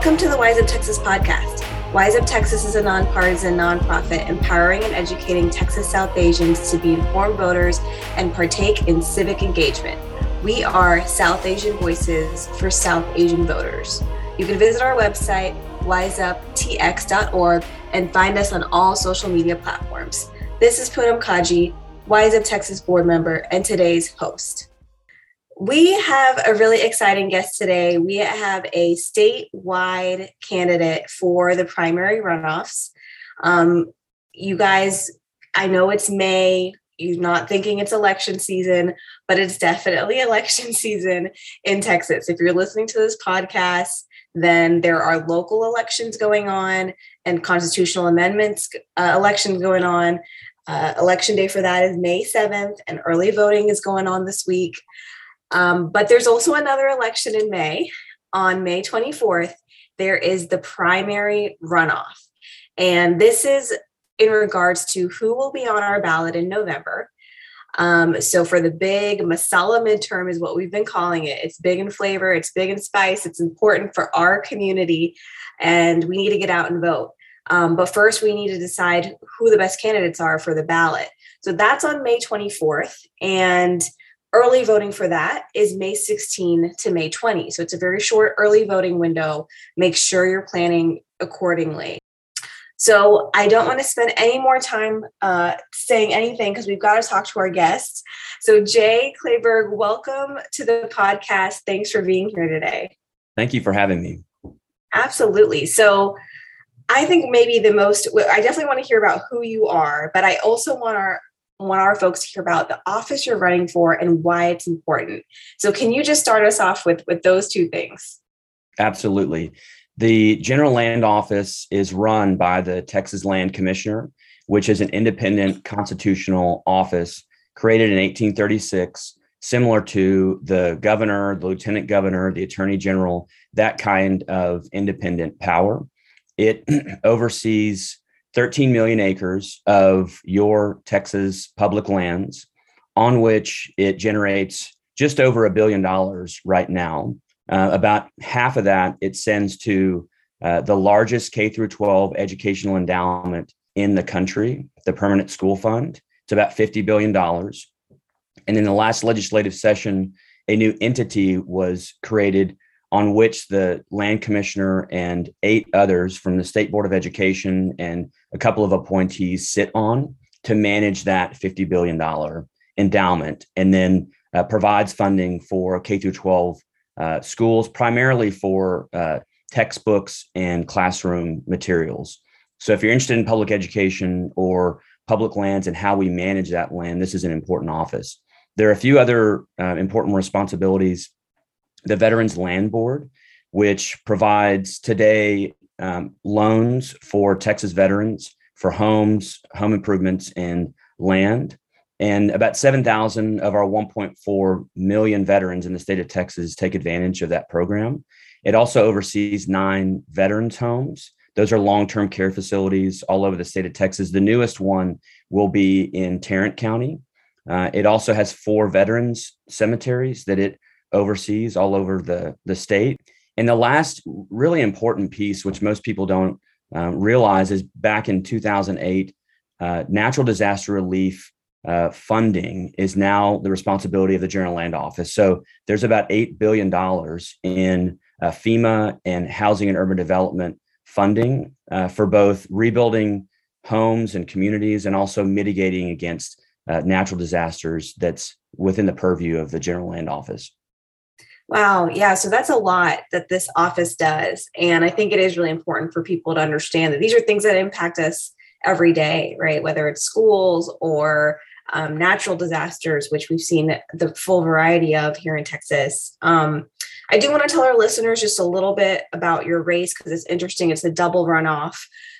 Welcome to the Wise Up Texas podcast. Wise Up Texas is a nonpartisan nonprofit empowering and educating Texas South Asians to be informed voters and partake in civic engagement. We are South Asian Voices for South Asian Voters. You can visit our website, wiseuptx.org, and find us on all social media platforms. This is Poonam Kaji, Wise Up Texas board member, and today's host. We have a really exciting guest today. We have a statewide candidate for the primary runoffs. Um, you guys, I know it's May. You're not thinking it's election season, but it's definitely election season in Texas. If you're listening to this podcast, then there are local elections going on and constitutional amendments uh, elections going on. Uh, election day for that is May 7th, and early voting is going on this week. Um, but there's also another election in May. On May 24th, there is the primary runoff. And this is in regards to who will be on our ballot in November. Um, so for the big masala midterm is what we've been calling it. It's big in flavor, it's big in spice, it's important for our community, and we need to get out and vote. Um, but first, we need to decide who the best candidates are for the ballot. So that's on May 24th. And early voting for that is May 16 to May 20. So it's a very short early voting window. Make sure you're planning accordingly. So I don't want to spend any more time uh, saying anything because we've got to talk to our guests. So Jay Kleberg, welcome to the podcast. Thanks for being here today. Thank you for having me. Absolutely. So I think maybe the most I definitely want to hear about who you are, but I also want our want our folks to hear about the office you're running for and why it's important. So can you just start us off with with those two things? Absolutely. The General Land Office is run by the Texas Land Commissioner, which is an independent constitutional office created in 1836, similar to the governor, the lieutenant governor, the attorney general, that kind of independent power. It oversees 13 million acres of your Texas public lands, on which it generates just over a billion dollars right now. Uh, about half of that it sends to uh, the largest K through 12 educational endowment in the country, the Permanent School Fund. It's about $50 billion. And in the last legislative session, a new entity was created on which the land commissioner and eight others from the State Board of Education and a couple of appointees sit on to manage that $50 billion endowment and then uh, provides funding for K through 12 uh, schools, primarily for uh, textbooks and classroom materials. So if you're interested in public education or public lands and how we manage that land, this is an important office. There are a few other uh, important responsibilities the Veterans Land Board, which provides today um, loans for Texas veterans for homes, home improvements, and land. And about 7,000 of our 1.4 million veterans in the state of Texas take advantage of that program. It also oversees nine veterans' homes. Those are long term care facilities all over the state of Texas. The newest one will be in Tarrant County. Uh, it also has four veterans cemeteries that it oversees all over the, the state. And the last really important piece, which most people don't um, realize, is back in 2008, uh, natural disaster relief uh, funding is now the responsibility of the General Land Office. So there's about $8 billion in uh, FEMA and housing and urban development funding uh, for both rebuilding homes and communities and also mitigating against uh, natural disasters that's within the purview of the General Land Office. Wow. Yeah. So that's a lot that this office does. And I think it is really important for people to understand that these are things that impact us every day, right? Whether it's schools or um, natural disasters, which we've seen the full variety of here in Texas. Um, I do want to tell our listeners just a little bit about your race because it's interesting. It's a double runoff.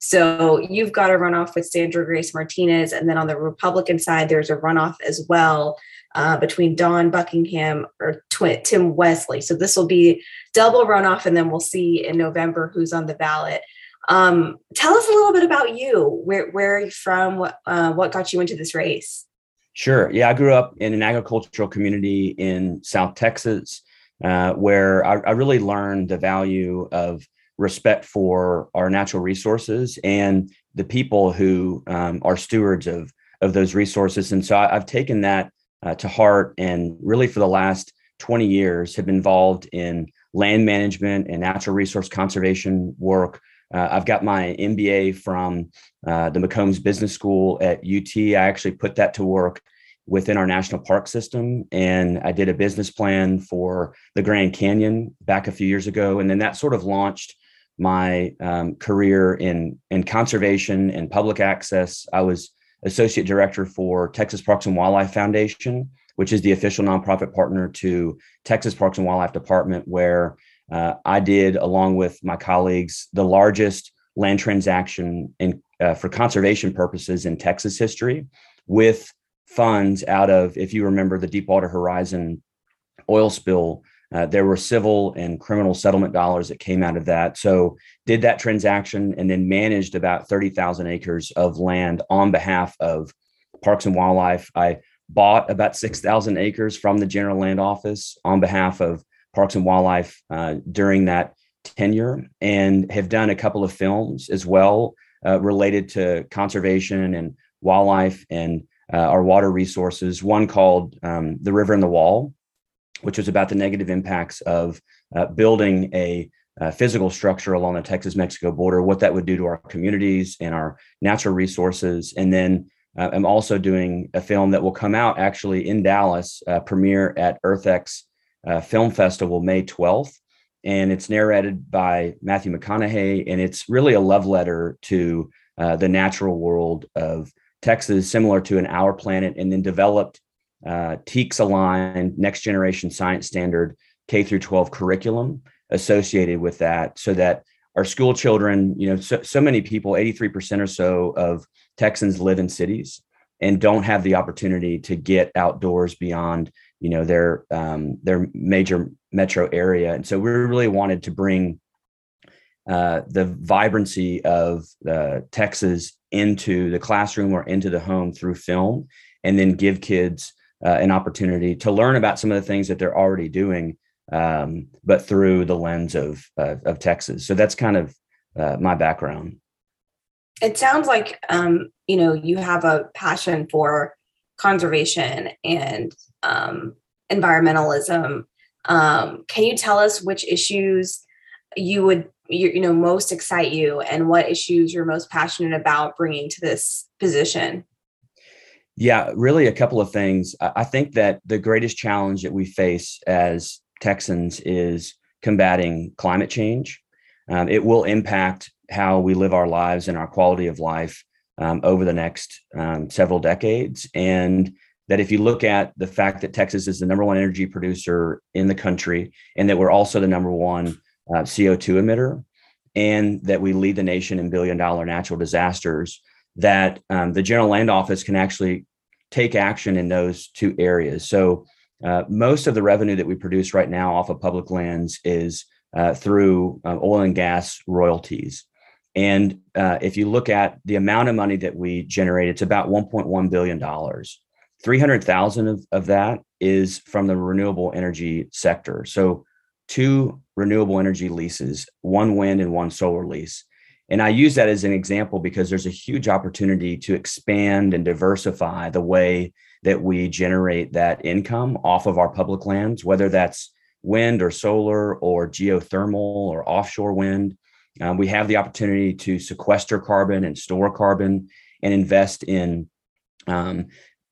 So you've got a runoff with Sandragrace Martinez, and then on the Republican side, there's a runoff as well uh, between Dawn Buckingham or Tim Westley. So this will be double runoff, and then we'll see in November who's on the ballot. Um, tell us a little bit about you. Where where are you from? What uh, what got you into this race? Sure. Yeah, I grew up in an agricultural community in South Texas, uh, where I, I, really learned the value of respect for our natural resources and the people who um, are stewards of of those resources. And so I, have taken that uh, to heart, and really for the last 20 years have been involved in land management and natural resource conservation work. Uh, I've got my MBA from uh, the McCombs Business School at UT. I actually put that to work within our national park system. And I did a business plan for the Grand Canyon back a few years ago. And then that sort of launched my um, career in, in conservation and public access. I was associate director for Texas Parks and Wildlife Foundation, which is the official nonprofit partner to Texas Parks and Wildlife Department, where uh, I did, along with my colleagues, the largest land transaction in, uh, for conservation purposes in Texas history with funds out of, if you remember the Deepwater Horizon oil spill, uh, there were civil and criminal settlement dollars that came out of that. So, did that transaction and then managed about 30,000 acres of land on behalf of Parks and Wildlife. I bought about 6,000 acres from the General Land Office on behalf of Parks and Wildlife uh, during that tenure and have done a couple of films as well uh, related to conservation and wildlife and uh, our water resources. One called um, The River and the Wall, which was about the negative impacts of uh, building a uh, physical structure along the Texas Mexico border, what that would do to our communities and our natural resources. And then uh, I'm also doing a film that will come out actually in Dallas, uh, premiere at EarthX uh, Film Festival May 12th. And it's narrated by Matthew McConaughey. And it's really a love letter to the natural world of Texas, similar to an Our Planet, and then developed uh, TEKS aligned next generation science standard K through 12 curriculum associated with that so that our school children, you know, so, so many people, 83% or so of Texans live in cities and don't have the opportunity to get outdoors beyond, you know, their um, their major metro area. And so we really wanted to bring uh, the vibrancy of uh, Texas into the classroom or into the home through film, and then give kids uh, an opportunity to learn about some of the things that they're already doing, um, but through the lens of uh, of Texas. So that's kind of uh, my background. It sounds like um, you know you have a passion for conservation and um, environmentalism. Um, can you tell us which issues you would you, you know most excite you and what issues you're most passionate about bringing to this position? Yeah, really a couple of things. I think that the greatest challenge that we face as Texans is combating climate change. Um, it will impact how we live our lives and our quality of life um, over the next um, several decades. And that if you look at the fact that Texas is the number one energy producer in the country, and that we're also the number one uh, CO2 emitter, and that we lead the nation in billion dollar natural disasters, that um, the General Land Office can actually take action in those two areas. So, uh, most of the revenue that we produce right now off of public lands is uh, through uh, oil and gas royalties. And uh, if you look at the amount of money that we generate, it's about $1.1 billion. 300,000 of, of that is from the renewable energy sector. So, two renewable energy leases, one wind and one solar lease. And I use that as an example because there's a huge opportunity to expand and diversify the way that we generate that income off of our public lands, whether that's wind or solar or geothermal or offshore wind. Um, we have the opportunity to sequester carbon and store carbon and invest in um,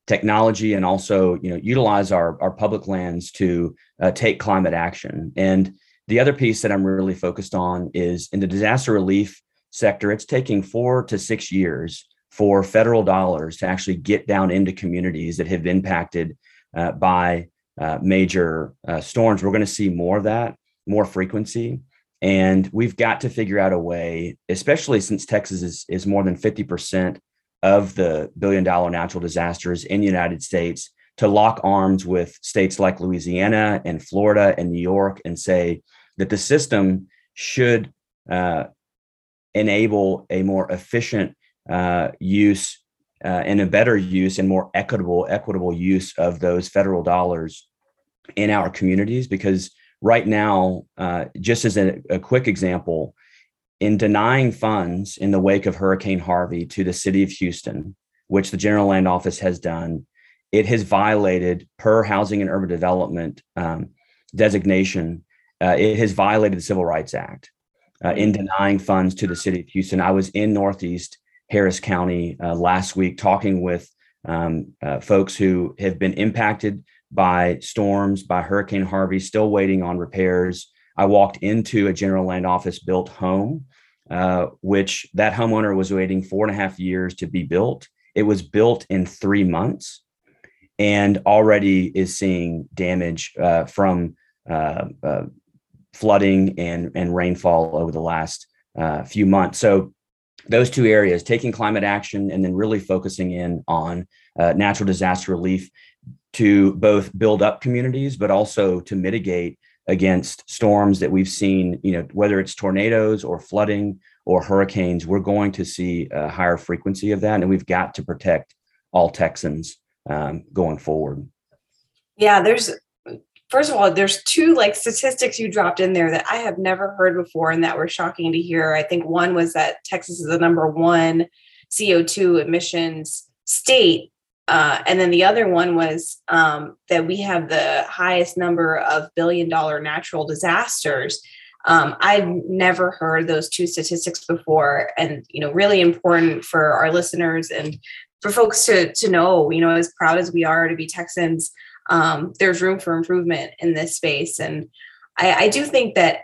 technology and also you know utilize our, our public lands to uh, take climate action and the other piece that i'm really focused on is in the disaster relief sector, it's taking four to six years for federal dollars to actually get down into communities that have been impacted uh, by uh, major uh, storms. We're going to see more of that, more frequency. And we've got to figure out a way, especially since Texas is, is more than 50% of the billion dollar natural disasters in the United States, to lock arms with states like Louisiana and Florida and New York and say that the system should uh, enable a more efficient uh, use uh, and a better use and more equitable equitable use of those federal dollars in our communities because right now uh, just as a, a, quick example in denying funds in the wake of Hurricane Harvey to the city of Houston, which the General Land Office has done, it has violated per Housing and Urban Development um, designation. Uh, it has violated the Civil Rights Act uh, in denying funds to the city of Houston. I was in Northeast Harris County uh, last week talking with um, uh, folks who have been impacted by storms, by Hurricane Harvey, still waiting on repairs. I walked into a general land office built home, uh, which that homeowner was waiting four and a half years to be built. It was built in three months and already is seeing damage uh, from uh, uh, flooding and, and rainfall over the last uh, few months. So those two areas, taking climate action and then really focusing in on uh, natural disaster relief to both build up communities, but also to mitigate against storms that we've seen, you know, whether it's tornadoes or flooding or hurricanes, we're going to see a higher frequency of that. And we've got to protect all Texans um, going forward. Yeah, there's first of all, there's two like statistics you dropped in there that I have never heard before and that were shocking to hear. I think one was that Texas is the number one CO2 emissions state. Uh, and then the other one was um, that we have the highest number of billion dollar natural disasters. Um, I've never heard those two statistics before, and you know, really important for our listeners and for folks to to know. You know, as proud as we are to be Texans, um, there's room for improvement in this space. And I, I do think that,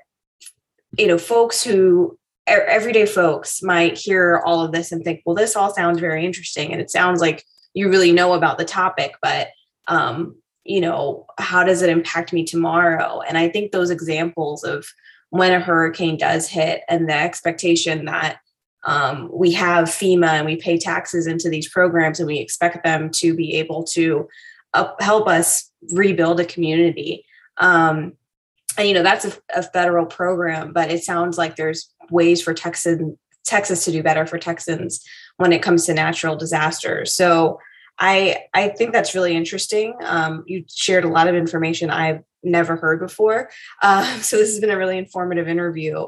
you know, folks who everyday folks might hear all of this and think, well, this all sounds very interesting. And it sounds like you really know about the topic, but, um, you know, how does it impact me tomorrow? And I think those examples of when a hurricane does hit and the expectation that um, we have FEMA and we pay taxes into these programs and we expect them to be able to help us rebuild a community. Um, and you know that's a, a, federal program, but it sounds like there's ways for Texas Texas to do better for Texans when it comes to natural disasters. So I I think that's really interesting. Um, you shared a lot of information I've never heard before. Uh, so this has been a really informative interview.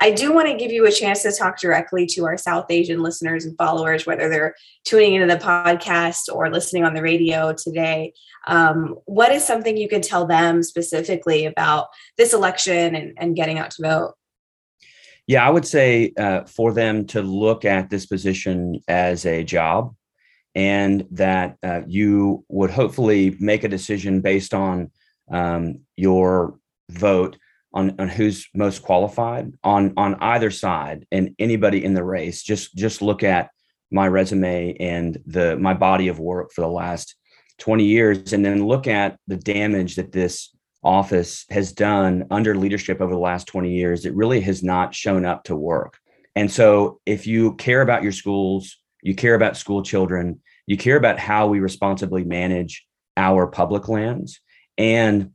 I do want to give you a chance to talk directly to our South Asian listeners and followers, whether they're tuning into the podcast or listening on the radio today. Um, what is something you can tell them specifically about this election and, and getting out to vote? Yeah, I would say uh, for them to look at this position as a job and that uh, you would hopefully make a decision based on um, your vote on, on who's most qualified on on either side and anybody in the race. Just just look at my resume and the my body of work for the last 20 years and then look at the damage that this office has done under leadership over the last 20 years. It really has not shown up to work. And so if you care about your schools you care about school children you care about how we responsibly manage our public lands and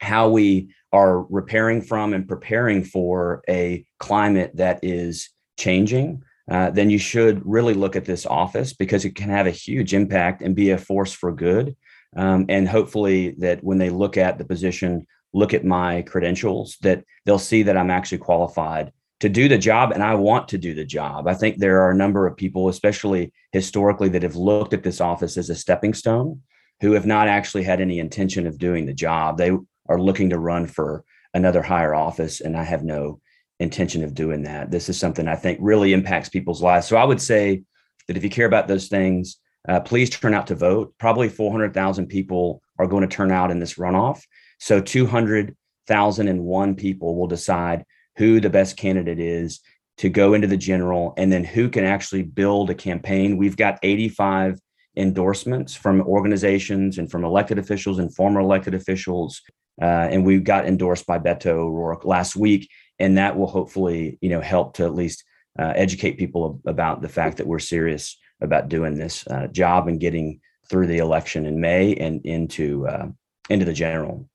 how we are repairing from and preparing for a climate that is changing, uh, then you should really look at this office because it can have a huge impact and be a force for good. Um, and hopefully, that when they look at the position, look at my credentials, that they'll see that I'm actually qualified to do the job and I want to do the job. I think there are a number of people, especially historically, that have looked at this office as a stepping stone who have not actually had any intention of doing the job. They are looking to run for another higher office, and I have no intention of doing that. This is something I think really impacts people's lives. So I would say that if you care about those things, uh, please turn out to vote. Probably 400,000 people are going to turn out in this runoff. So 200,001 people will decide who the best candidate is to go into the general and then who can actually build a campaign. We've got 85 endorsements from organizations and from elected officials and former elected officials. Uh, and we got endorsed by Beto O'Rourke last week, and that will hopefully, you know, help to at least uh, educate people about the fact that we're serious about doing this uh, job and getting through the election in May and into uh, into the general.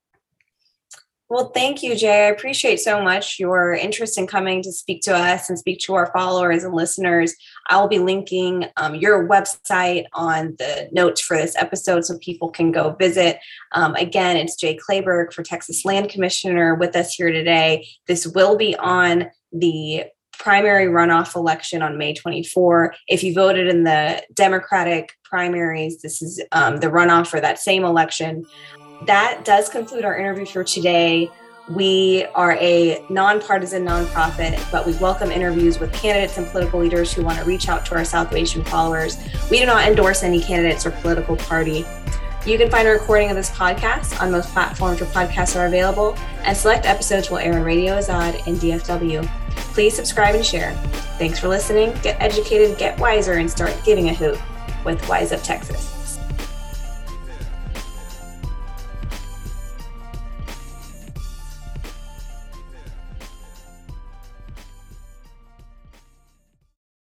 Well, thank you, Jay. I appreciate so much your interest in coming to speak to us and speak to our followers and listeners. I will be linking um, your website on the notes for this episode so people can go visit. Um, again, it's Jay Kleberg for Texas Land Commissioner with us here today. This will be on the primary runoff election on May 24. If you voted in the Democratic primaries, this is um, the runoff for that same election. That does conclude our interview for today. We are a nonpartisan nonprofit, but we welcome interviews with candidates and political leaders who want to reach out to our South Asian followers. We do not endorse any candidates or political party. You can find a recording of this podcast on most platforms where podcasts are available, and select episodes will air on Radio Azad and DFW. Please subscribe and share. Thanks for listening. Get educated, get wiser, and start giving a hoot with Wise Up Texas.